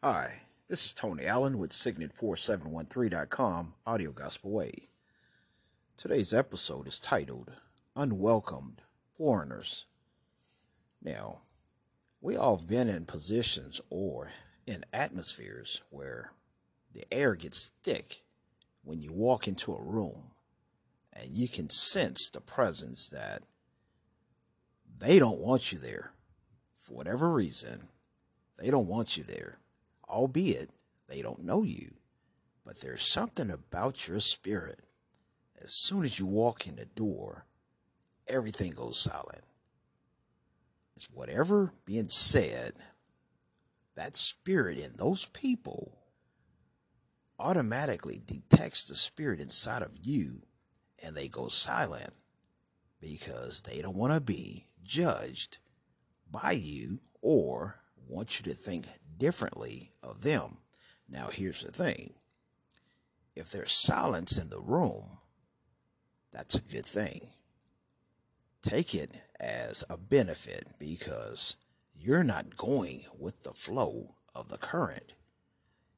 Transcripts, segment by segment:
Hi, this is Tony Allen with Signet4713.com Audio Gospel Way. Today's episode is titled Unwelcomed Foreigners. Now, we all have been in positions or in atmospheres where the air gets thick when you walk into a room and you can sense the presence that they don't want you there for whatever reason. They don't want you there albeit they don't know you. But there's something about your spirit. As soon as you walk in the door, everything goes silent. It's whatever being said, that spirit in those people automatically detects the spirit inside of you and they go silent because they don't want to be judged by you or want you to think differently of them. Now, here's the thing if there's silence in the room, that's a good thing. Take it as a benefit because you're not going with the flow of the current.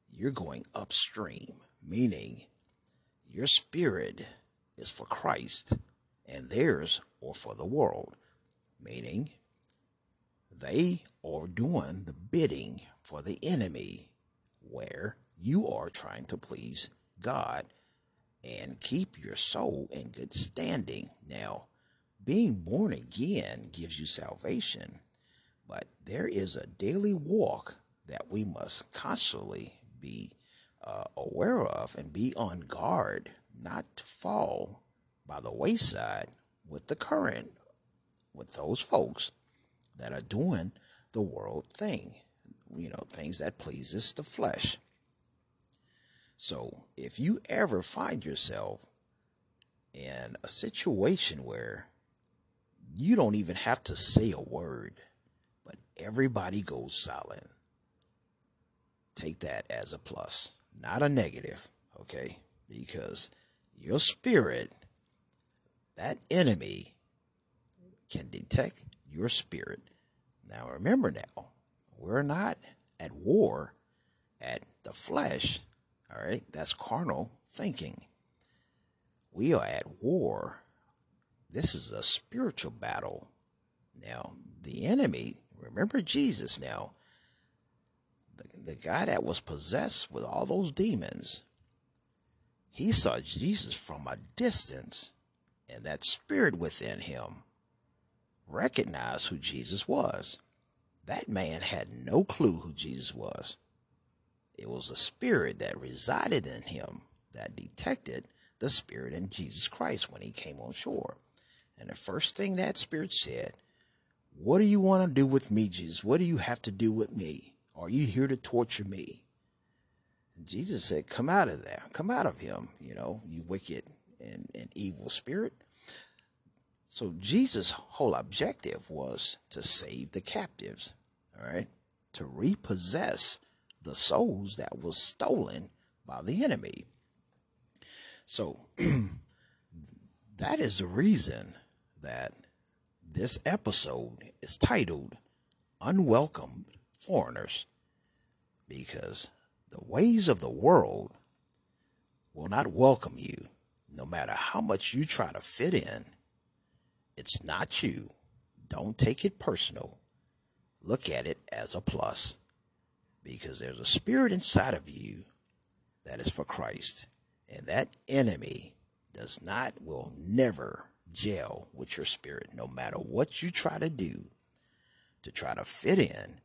You're going upstream, meaning your spirit is for Christ and theirs are for the world, meaning they are doing the bidding for the enemy, where you are trying to please God and keep your soul in good standing. Now, being born again gives you salvation, but there is a daily walk that we must constantly be uh, aware of and be on guard not to fall by the wayside with the current with those folks that are doing the world thing, you know, things that pleases the flesh. So if you ever find yourself in a situation where you don't even have to say a word, but everybody goes silent, take that as a plus, not a negative, okay? Because your spirit, that enemy, can detect your spirit now remember now, we're not at war at the flesh. All right, that's carnal thinking. We are at war. This is a spiritual battle. Now, the enemy, remember Jesus now, the, the guy that was possessed with all those demons, he saw Jesus from a distance, and that spirit within him recognized who Jesus was. That man had no clue who Jesus was. It was a spirit that resided in him that detected the spirit in Jesus Christ when he came on shore. And the first thing that spirit said, What do you want to do with me, Jesus? What do you have to do with me? Are you here to torture me? And Jesus said, Come out of there. Come out of him, you know, you wicked and, and evil spirit. So Jesus' whole objective was to save the captives, right, to repossess the souls that was stolen by the enemy. So that is the reason that this episode is titled Unwelcome Foreigners, because the ways of the world will not welcome you, no matter how much you try to fit in it's not you. Don't take it personal. Look at it as a plus because there's a spirit inside of you that is for Christ. And that enemy does not, will never gel with your spirit, no matter what you try to do to try to fit in.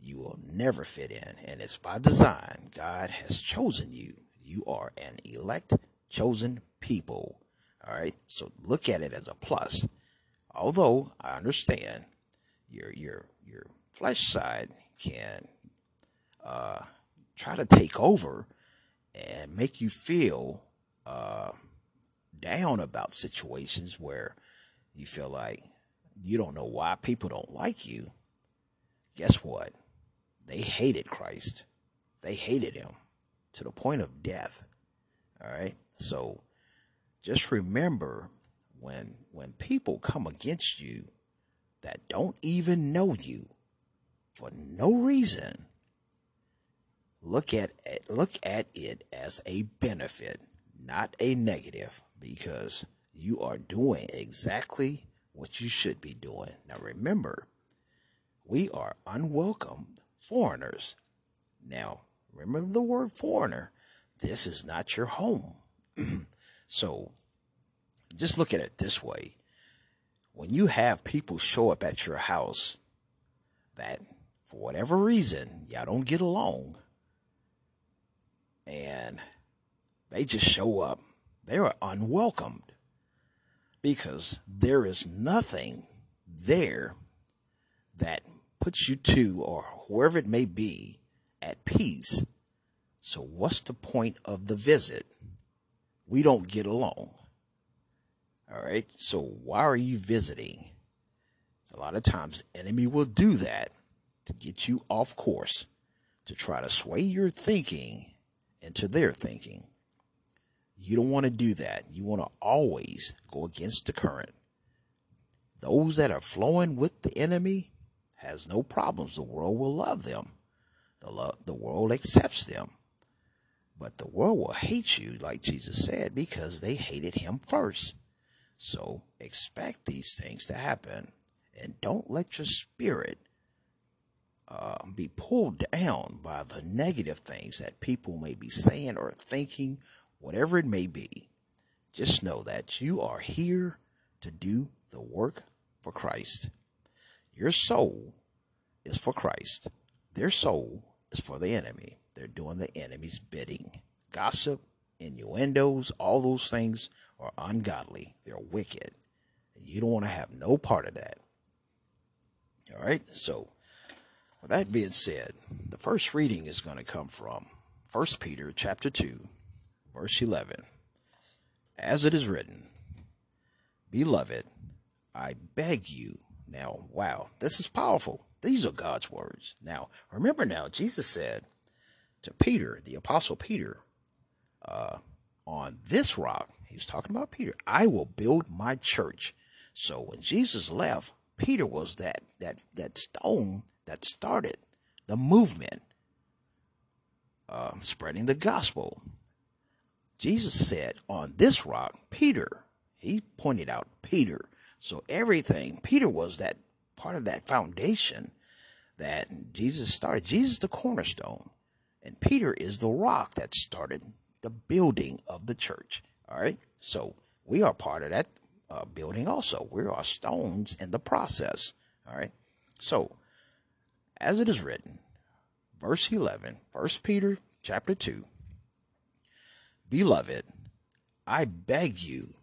You will never fit in. And it's by design. God has chosen you. You are an elect, chosen people. All right. So look at it as a plus. Although I understand your your your flesh side can uh, try to take over and make you feel uh, down about situations where you feel like you don't know why people don't like you. Guess what? They hated Christ. They hated him to the point of death. All right. So just remember when when people come against you that don't even know you for no reason look at look at it as a benefit, not a negative, because you are doing exactly what you should be doing. Now remember, we are unwelcome foreigners. Now, remember the word foreigner. This is not your home. so just look at it this way. When you have people show up at your house that for whatever reason y'all don't get along and they just show up, they are unwelcomed because there is nothing there that puts you two or whoever it may be at peace. So what's the point of the visit? We don't get along. All right. So why are you visiting? A lot of times the enemy will do that to get you off course, to try to sway your thinking into their thinking. You don't want to do that. You want to always go against the current. Those that are flowing with the enemy has no problems. The world will love them. The, lo- the world accepts them. But the world will hate you, like Jesus said, because they hated him first. So expect these things to happen and don't let your spirit uh, be pulled down by the negative things that people may be saying or thinking, whatever it may be. Just know that you are here to do the work for Christ. Your soul is for Christ. Their soul is for the enemy. They're doing the enemy's bidding. Gossip, innuendos, all those things are ungodly. They're wicked. You don't want to have no part of that. All right. So, with that being said, the first reading is going to come from 1 Peter chapter 2, verse 11. As it is written, Beloved, I beg you. Now, wow, this is powerful. These are God's words. Now, remember now, Jesus said to Peter, the apostle Peter, uh, on this rock, he was talking about Peter, I will build my church. So when Jesus left, Peter was that that that stone that started the movement, uh, spreading the gospel. Jesus said, "On this rock, Peter." He pointed out Peter. So everything Peter was that part of that foundation that Jesus started. Jesus the cornerstone, and Peter is the rock that started the building of the church. All right. So we are part of that uh, building also. We are stones in the process. All right. So as it is written, verse 11, 1 Peter chapter 2, Beloved, I beg you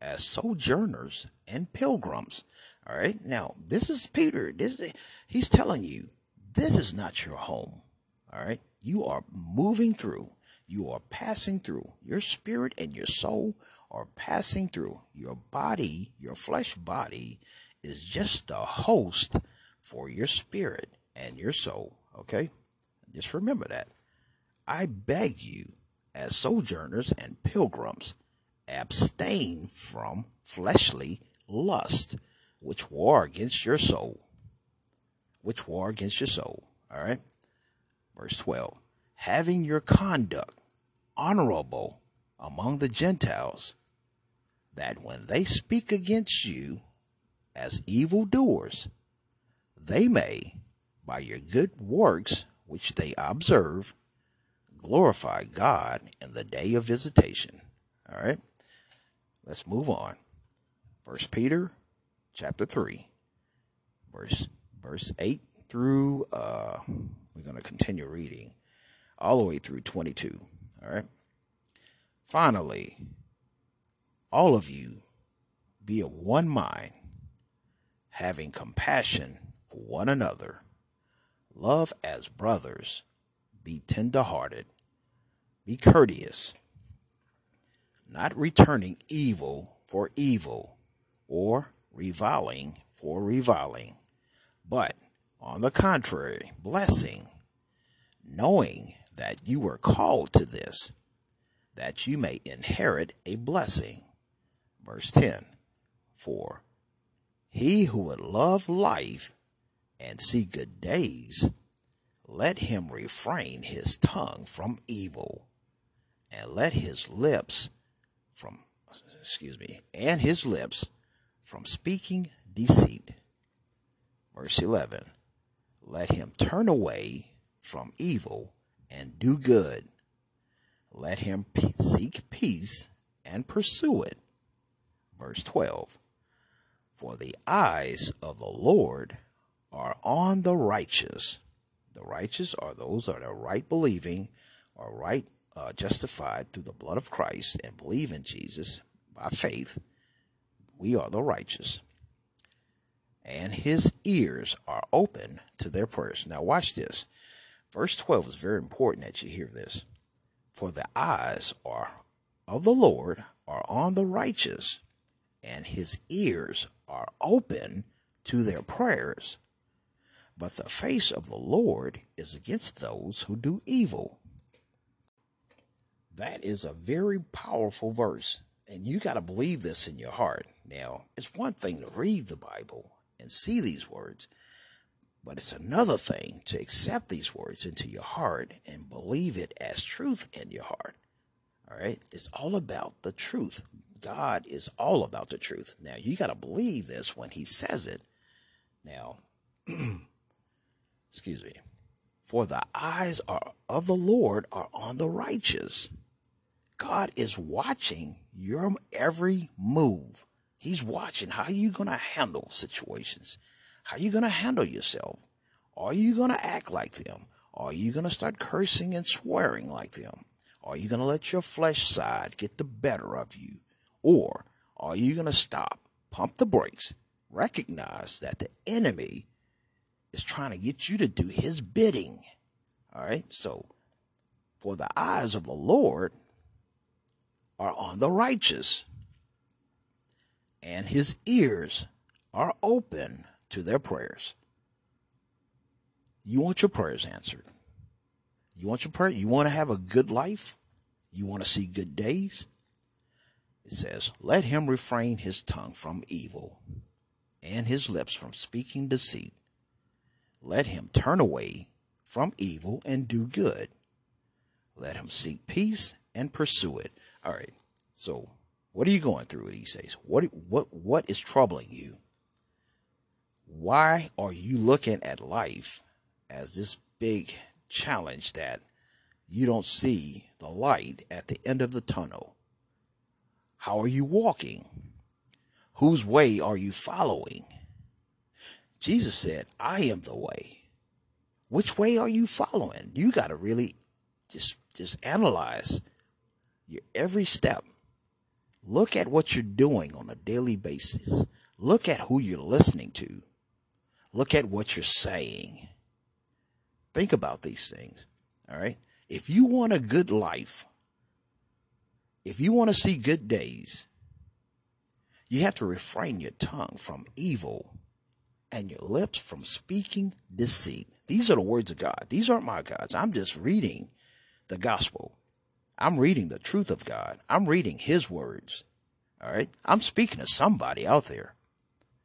as sojourners and pilgrims. All right. Now, this is Peter. This is, he's telling you this is not your home. All right. You are moving through. You are passing through. Your spirit and your soul are passing through. Your body, your flesh body, is just a host for your spirit and your soul. Okay? Just remember that. I beg you, as sojourners and pilgrims, abstain from fleshly lust, which war against your soul. Which war against your soul. All right? Verse 12 having your conduct honorable among the Gentiles, that when they speak against you as evildoers, they may, by your good works which they observe, glorify God in the day of visitation. All right, let's move on. First Peter chapter 3, verse verse 8 through uh we're going to continue reading all the way through 22. All right. Finally, all of you be of one mind, having compassion one another, love as brothers, be tenderhearted, be courteous, not returning evil for evil or reviling for reviling, but on the contrary, blessing, knowing that you were called to this, that you may inherit a blessing. Verse 10 For he who would love life and see good days, let him refrain his tongue from evil, and let his lips from excuse me, and his lips from speaking deceit. Verse 11 Let him turn away from evil and do good. Let him seek peace and pursue it. Verse 12 For the eyes of the Lord are on the righteous. The righteous are those that are right believing, are right uh, justified through the blood of Christ and believe in Jesus by faith. We are the righteous. And his ears are open to their prayers. Now, watch this. Verse 12 is very important that you hear this. For the eyes are of the Lord are on the righteous, and his ears are open to their prayers. But the face of the Lord is against those who do evil. That is a very powerful verse, and you got to believe this in your heart. Now, it's one thing to read the Bible and see these words, but it's another thing to accept these words into your heart and believe it as truth in your heart. All right? It's all about the truth. God is all about the truth. Now, you got to believe this when He says it. Now, excuse me. For the eyes are, of the Lord are on the righteous. God is watching your every move. He's watching how you going to handle situations. How you going to handle yourself? Are you going to act like them? Are you going to start cursing and swearing like them? Are you going to let your flesh side get the better of you? Or are you going to stop, pump the brakes, recognize that the enemy is trying to get you to do his bidding? All right. So, for the eyes of the Lord are on the righteous, and his ears are open to their prayers. You want your prayers answered. You want your prayer? You want to have a good life? You want to see good days? It says, Let him refrain his tongue from evil and his lips from speaking deceit. Let him turn away from evil and do good. Let him seek peace and pursue it. All right. So, what are you going through these days? What what what is troubling you? Why are you looking at life as this big challenge that you don't see the light at the end of the tunnel? How are you walking? Whose way are you following? Jesus said, I am the way. Which way are you following? You got to really just just analyze your every step. Look at what you're doing on a daily basis. Look at who you're listening to. Look at what you're saying. Think about these things. All right. If you want a good life, if you want to see good days, you have to refrain your tongue from evil and your lips from speaking deceit. These are the words of God. These aren't my gods. I'm just reading the gospel. I'm reading the truth of God. I'm reading his words. All right. I'm speaking to somebody out there.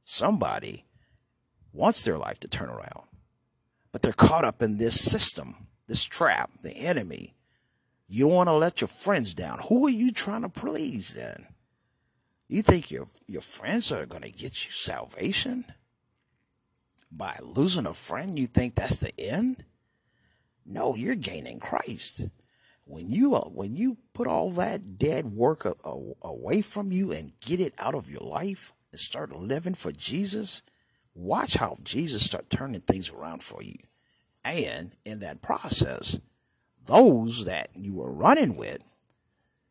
Somebody wants their life to turn around but they're caught up in this system, this trap, the enemy. You want to let your friends down. Who are you trying to please then? You think your your friends are going to get you salvation by losing a friend? You think that's the end? No, you're gaining Christ. When you uh, when you put all that dead work a, a, away from you and get it out of your life and start living for Jesus, watch how Jesus start turning things around for you. And in that process, those that you were running with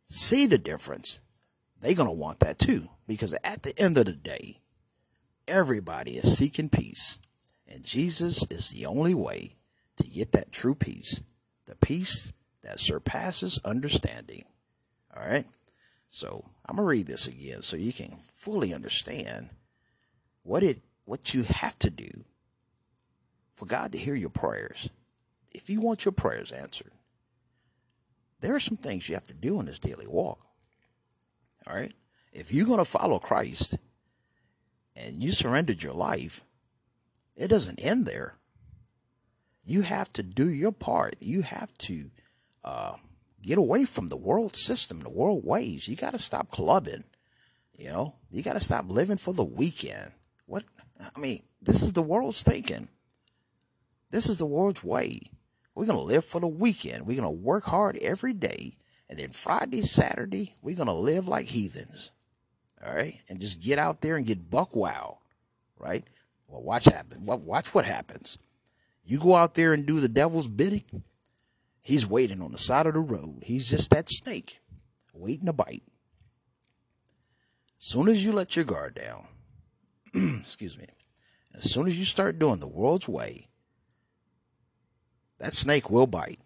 see the difference. They're going to want that too. Because at the end of the day, everybody is seeking peace. And Jesus is the only way to get that true peace. The peace that surpasses understanding. All right. So I'm going to read this again so you can fully understand what it what you have to do for God to hear your prayers. If you want your prayers answered, there are some things you have to do in this daily walk. All right? If you're going to follow Christ and you surrendered your life, it doesn't end there. You have to do your part. You have to uh, get away from the world system, the world ways. You got to stop clubbing. You know, you got to stop living for the weekend. What? I mean, this is the world's thinking. This is the world's way. We're going to live for the weekend. We're going to work hard every day. And then Friday, Saturday, we're going to live like heathens. All right. And just get out there and get buck wow. Right. Well, watch happen. Watch what happens. You go out there and do the devil's bidding. He's waiting on the side of the road. He's just that snake waiting to bite. As soon as you let your guard down, excuse me, as soon as you start doing the world's way, that snake will bite.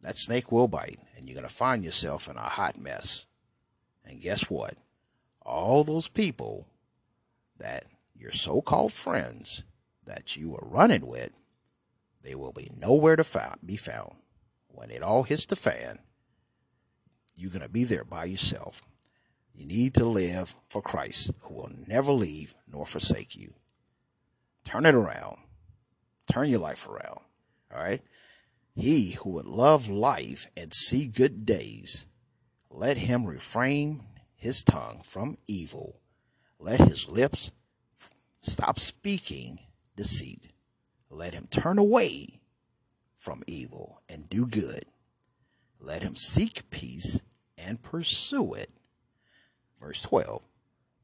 That snake will bite, and you're going to find yourself in a hot mess. And guess what? All those people that your so called friends that you were running with, they will be nowhere to be found. When it all hits the fan, you're going to be there by yourself. You need to live for Christ, who will never leave nor forsake you. Turn it around. Turn your life around. All right. He who would love life and see good days, let him refrain his tongue from evil. Let his lips stop speaking deceit. Let him turn away from evil and do good. Let him seek peace and pursue it. Verse 12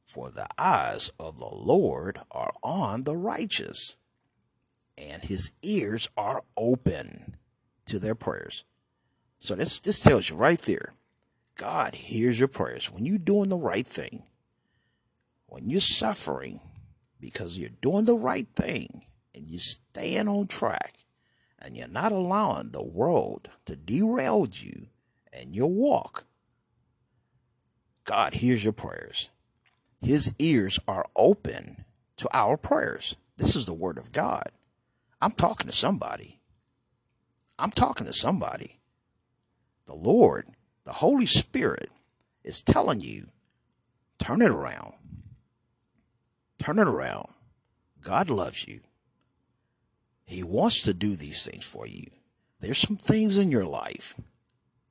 For the eyes of the Lord are on the righteous and his ears are open to their prayers. So this this tells you right there, God hears your prayers when you're doing the right thing. When you're suffering because you're doing the right thing and you're staying on track and you're not allowing the world to derail you and your walk, God hears your prayers. His ears are open to our prayers. This is the word of God. I'm talking to somebody. I'm talking to somebody. The Lord, the Holy Spirit, is telling you turn it around. Turn it around. God loves you. He wants to do these things for you. There's some things in your life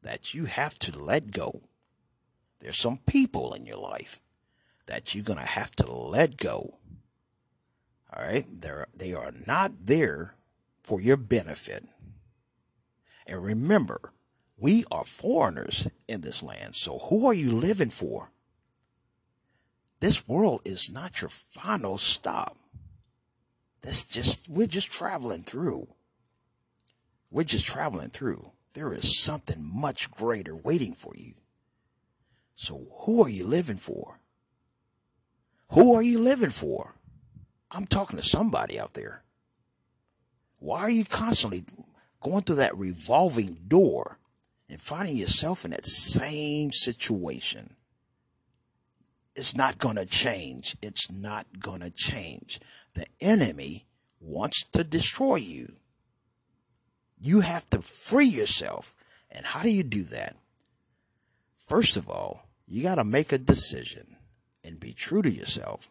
that you have to let go. There's some people in your life that you're going to have to let go. All right. They're, they are not there for your benefit. And remember, we are foreigners in this land. So who are you living for? This world is not your final stop. This just, we're just traveling through. We're just traveling through. There is something much greater waiting for you. So who are you living for? Who are you living for? I'm talking to somebody out there. Why are you constantly going through that revolving door and finding yourself in that same situation? It's not going to change. It's not going to change. The enemy wants to destroy you. You have to free yourself. And how do you do that? First of all, you got to make a decision and be true to yourself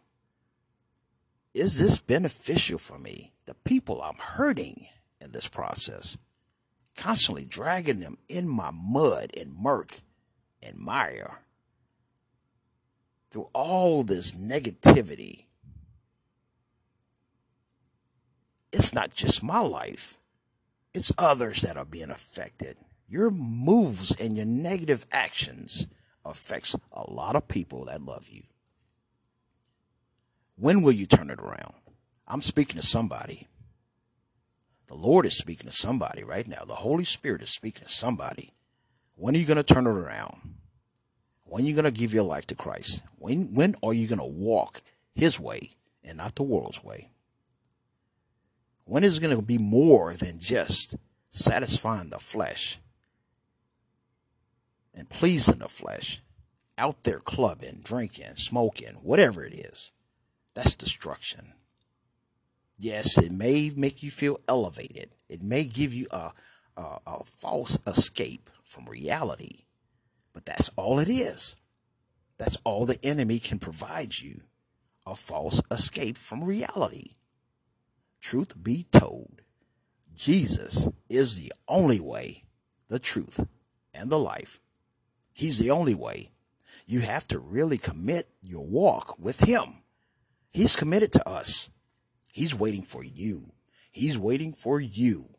is this beneficial for me? The people I'm hurting in this process, constantly dragging them in my mud and murk and mire through all this negativity. It's not just my life, it's others that are being affected. Your moves and your negative actions affects a lot of people that love you. When will you turn it around? I'm speaking to somebody. The Lord is speaking to somebody right now. The Holy Spirit is speaking to somebody. When are you going to turn it around? When are you going to give your life to Christ? When, when are you going to walk his way and not the world's way? When is it going to be more than just satisfying the flesh and pleasing the flesh? Out there clubbing, drinking, smoking, whatever it is. That's destruction. Yes, it may make you feel elevated. It may give you a, a, a false escape from reality. But that's all it is. That's all the enemy can provide you a false escape from reality. Truth be told, Jesus is the only way, the truth, and the life. He's the only way. You have to really commit your walk with Him. He's committed to us. He's waiting for you. He's waiting for you.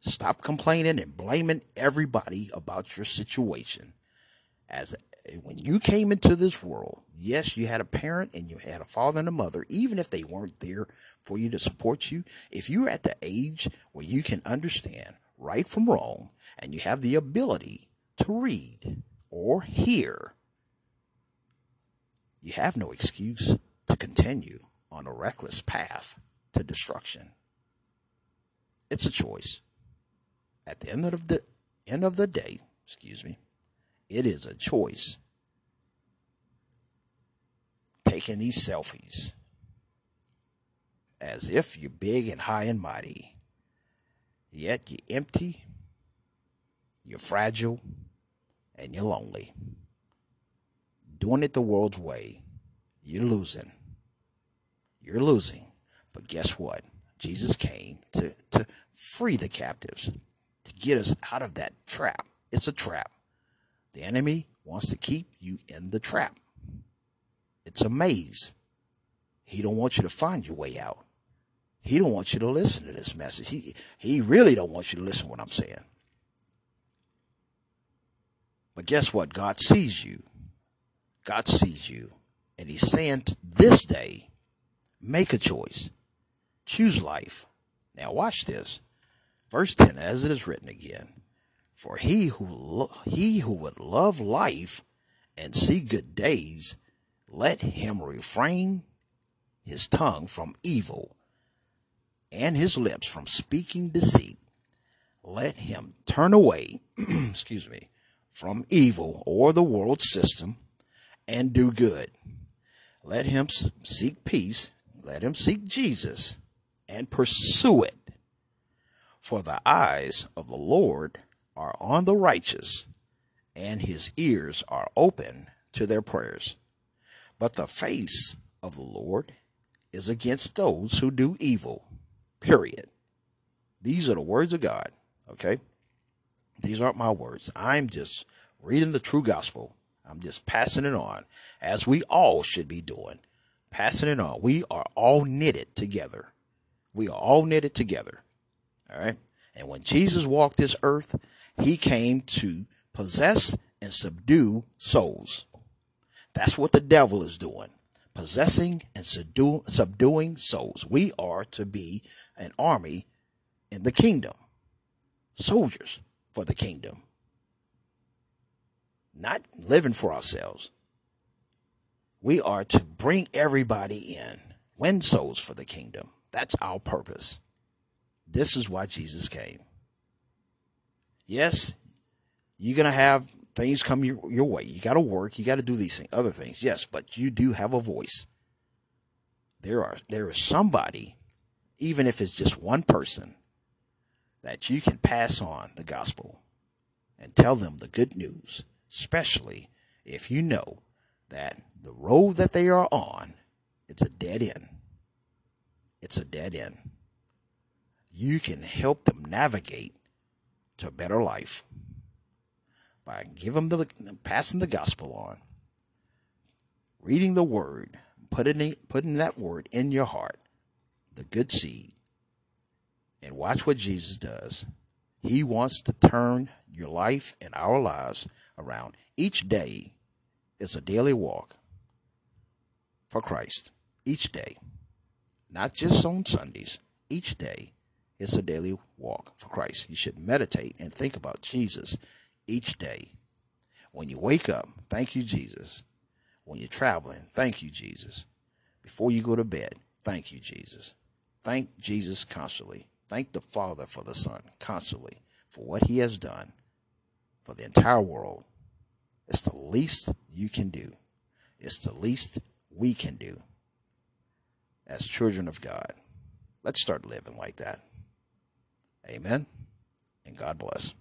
Stop complaining and blaming everybody about your situation. As when you came into this world, yes, you had a parent and you had a father and a mother, even if they weren't there for you to support you. If you're at the age where you can understand right from wrong and you have the ability to read or hear, you have no excuse to continue on a reckless path to destruction. It's a choice. At the end of the end of the day, excuse me, it is a choice. Taking these selfies as if you're big and high and mighty, yet you're empty, you're fragile, and you're lonely. Doing it the world's way, you're losing. You're losing. But guess what? Jesus came to, to free the captives, to get us out of that trap. It's a trap. The enemy wants to keep you in the trap. It's a maze. He don't want you to find your way out. He don't want you to listen to this message. He he really don't want you to listen to what I'm saying. But guess what? God sees you. God sees you. And he's saying this day, make a choice. Choose life. Now watch this. Verse 10, as it is written again. For he who lo- he who would love life and see good days, let him refrain his tongue from evil and his lips from speaking deceit. Let him turn away, excuse me, from evil or the world system and do good. Let him seek peace. Let him seek Jesus and pursue it. For the eyes of the Lord are on the righteous, and his ears are open to their prayers. But the face of the Lord is against those who do evil. Period. These are the words of God. Okay? These aren't my words. I'm just reading the true gospel. I'm just passing it on as we all should be doing. Passing it on. We are all knitted together. We are all knitted together. All right. And when Jesus walked this earth, he came to possess and subdue souls. That's what the devil is doing possessing and subduing souls. We are to be an army in the kingdom, soldiers for the kingdom, not living for ourselves. We are to bring everybody in, win souls for the kingdom. That's our purpose. This is why Jesus came. Yes, you're going to have things come your, your way. You got to work. You got to do these things, other things. Yes, but you do have a voice. There are there is somebody, even if it's just one person, that you can pass on the gospel and tell them the good news, especially if you know that the road that they are on, it's a dead end. It's a dead end. You can help them navigate to a better life by giving them the passing the gospel on, reading the word, putting putting that word in your heart, the good seed, and watch what Jesus does. He wants to turn your life and our lives around. Each day is a daily walk for Christ. Each day, not just on Sundays. Each day is a daily walk for Christ. You should meditate and think about Jesus each day. When you wake up, thank you, Jesus. When you're traveling, thank you, Jesus. Before you go to bed, thank you, Jesus. Thank Jesus constantly. Thank the Father for the Son constantly for what he has done for the entire world. It's the least you can do. It's the least we can do as children of God. Let's start living like that. Amen. And God bless.